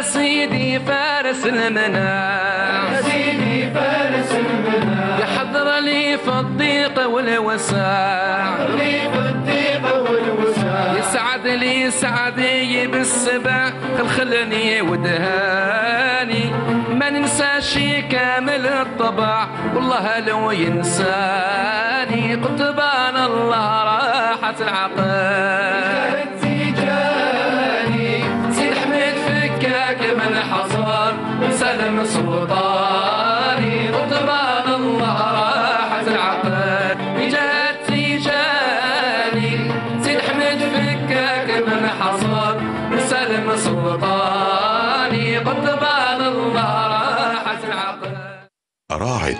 سيدي فارس المنام. سيدي فارس يحضر لي في الضيق والوسع يسعد لي سعدي بالسبع خلخلني ودهاني ما ننساش كامل الطبع والله لو ينساني قطبان الله راحة العقل. تيجاني سيد حميد فكاك من حصار سلم سلطاني قطبان الله راحة العقل. جات تيجاني سيد حميد فكاك من حصار سلم سلطاني الله راعد